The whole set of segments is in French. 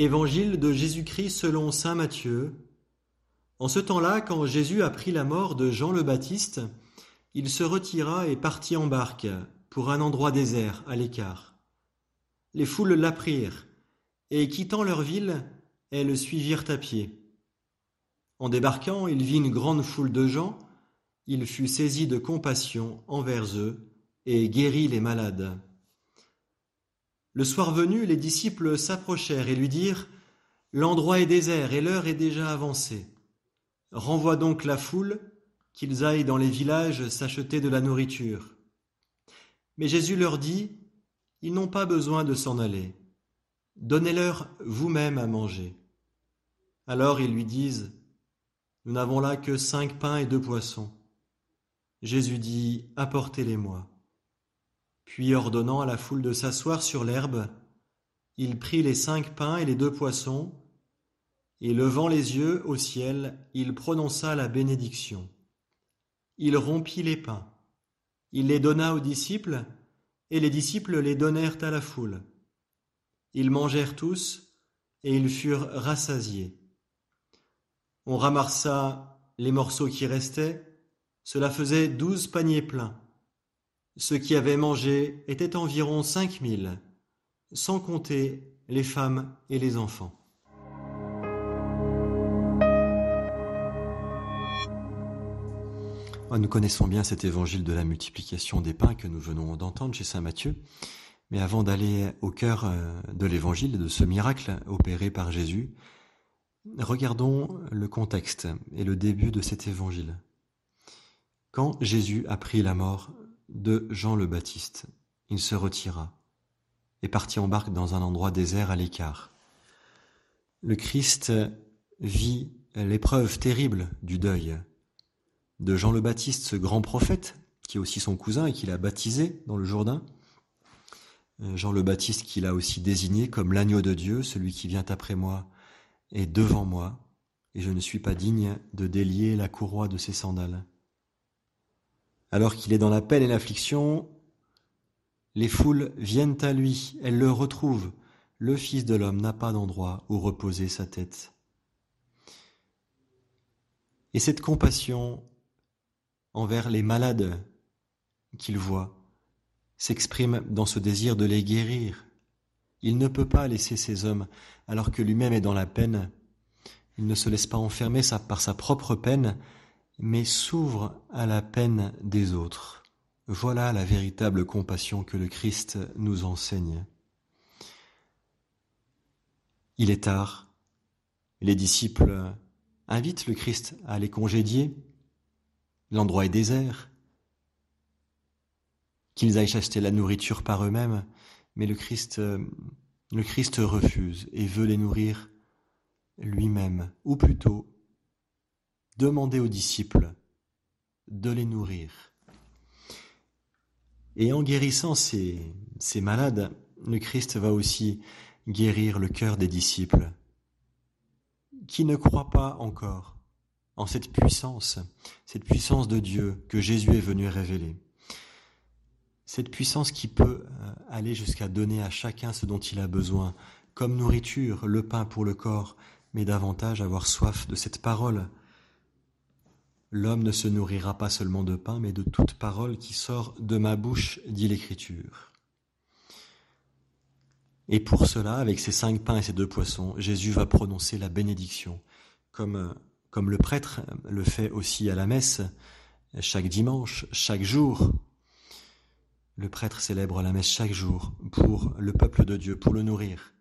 Évangile de Jésus-Christ selon Saint Matthieu. En ce temps-là, quand Jésus apprit la mort de Jean le Baptiste, il se retira et partit en barque pour un endroit désert, à l'écart. Les foules l'apprirent, et quittant leur ville, elles le suivirent à pied. En débarquant, il vit une grande foule de gens, il fut saisi de compassion envers eux, et guérit les malades. Le soir venu, les disciples s'approchèrent et lui dirent, L'endroit est désert et l'heure est déjà avancée. Renvoie donc la foule, qu'ils aillent dans les villages s'acheter de la nourriture. Mais Jésus leur dit, Ils n'ont pas besoin de s'en aller. Donnez-leur vous-même à manger. Alors ils lui disent, Nous n'avons là que cinq pains et deux poissons. Jésus dit, Apportez-les-moi. Puis ordonnant à la foule de s'asseoir sur l'herbe, il prit les cinq pains et les deux poissons, et levant les yeux au ciel, il prononça la bénédiction. Il rompit les pains, il les donna aux disciples, et les disciples les donnèrent à la foule. Ils mangèrent tous, et ils furent rassasiés. On ramassa les morceaux qui restaient, cela faisait douze paniers pleins. Ceux qui avaient mangé étaient environ cinq mille, sans compter les femmes et les enfants. Ah, nous connaissons bien cet évangile de la multiplication des pains que nous venons d'entendre chez Saint Matthieu. Mais avant d'aller au cœur euh, de l'évangile, de ce miracle opéré par Jésus, regardons le contexte et le début de cet évangile. Quand Jésus a pris la mort de Jean le Baptiste. Il se retira et partit en barque dans un endroit désert à l'écart. Le Christ vit l'épreuve terrible du deuil de Jean le Baptiste, ce grand prophète, qui est aussi son cousin et qui l'a baptisé dans le Jourdain. Euh, Jean le Baptiste qu'il a aussi désigné comme l'agneau de Dieu, celui qui vient après moi est devant moi, et je ne suis pas digne de délier la courroie de ses sandales. Alors qu'il est dans la peine et l'affliction, les foules viennent à lui, elles le retrouvent. Le Fils de l'homme n'a pas d'endroit où reposer sa tête. Et cette compassion envers les malades qu'il voit s'exprime dans ce désir de les guérir. Il ne peut pas laisser ces hommes alors que lui-même est dans la peine. Il ne se laisse pas enfermer par sa propre peine, mais s'ouvre à la peine des autres. Voilà la véritable compassion que le Christ nous enseigne. Il est tard. Les disciples invitent le Christ à les congédier. L'endroit est désert. Qu'ils aillent acheter la nourriture par eux-mêmes, mais le Christ, le Christ refuse et veut les nourrir lui-même, ou plutôt Demandez aux disciples de les nourrir. Et en guérissant ces, ces malades, le Christ va aussi guérir le cœur des disciples qui ne croient pas encore en cette puissance, cette puissance de Dieu que Jésus est venu révéler. Cette puissance qui peut euh, aller jusqu'à donner à chacun ce dont il a besoin, comme nourriture, le pain pour le corps, mais davantage avoir soif de cette parole L'homme ne se nourrira pas seulement de pain, mais de toute parole qui sort de ma bouche, dit l'Écriture. Et pour cela, avec ces cinq pains et ces deux poissons, Jésus va prononcer la bénédiction, comme, comme le prêtre le fait aussi à la messe, chaque dimanche, chaque jour. Le prêtre célèbre la messe chaque jour pour le peuple de Dieu, pour le nourrir.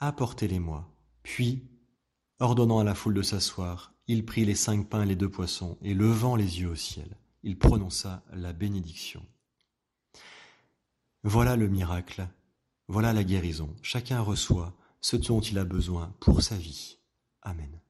Apportez-les-moi. Puis, ordonnant à la foule de s'asseoir, il prit les cinq pains et les deux poissons, et levant les yeux au ciel, il prononça la bénédiction. Voilà le miracle, voilà la guérison. Chacun reçoit ce dont il a besoin pour sa vie. Amen.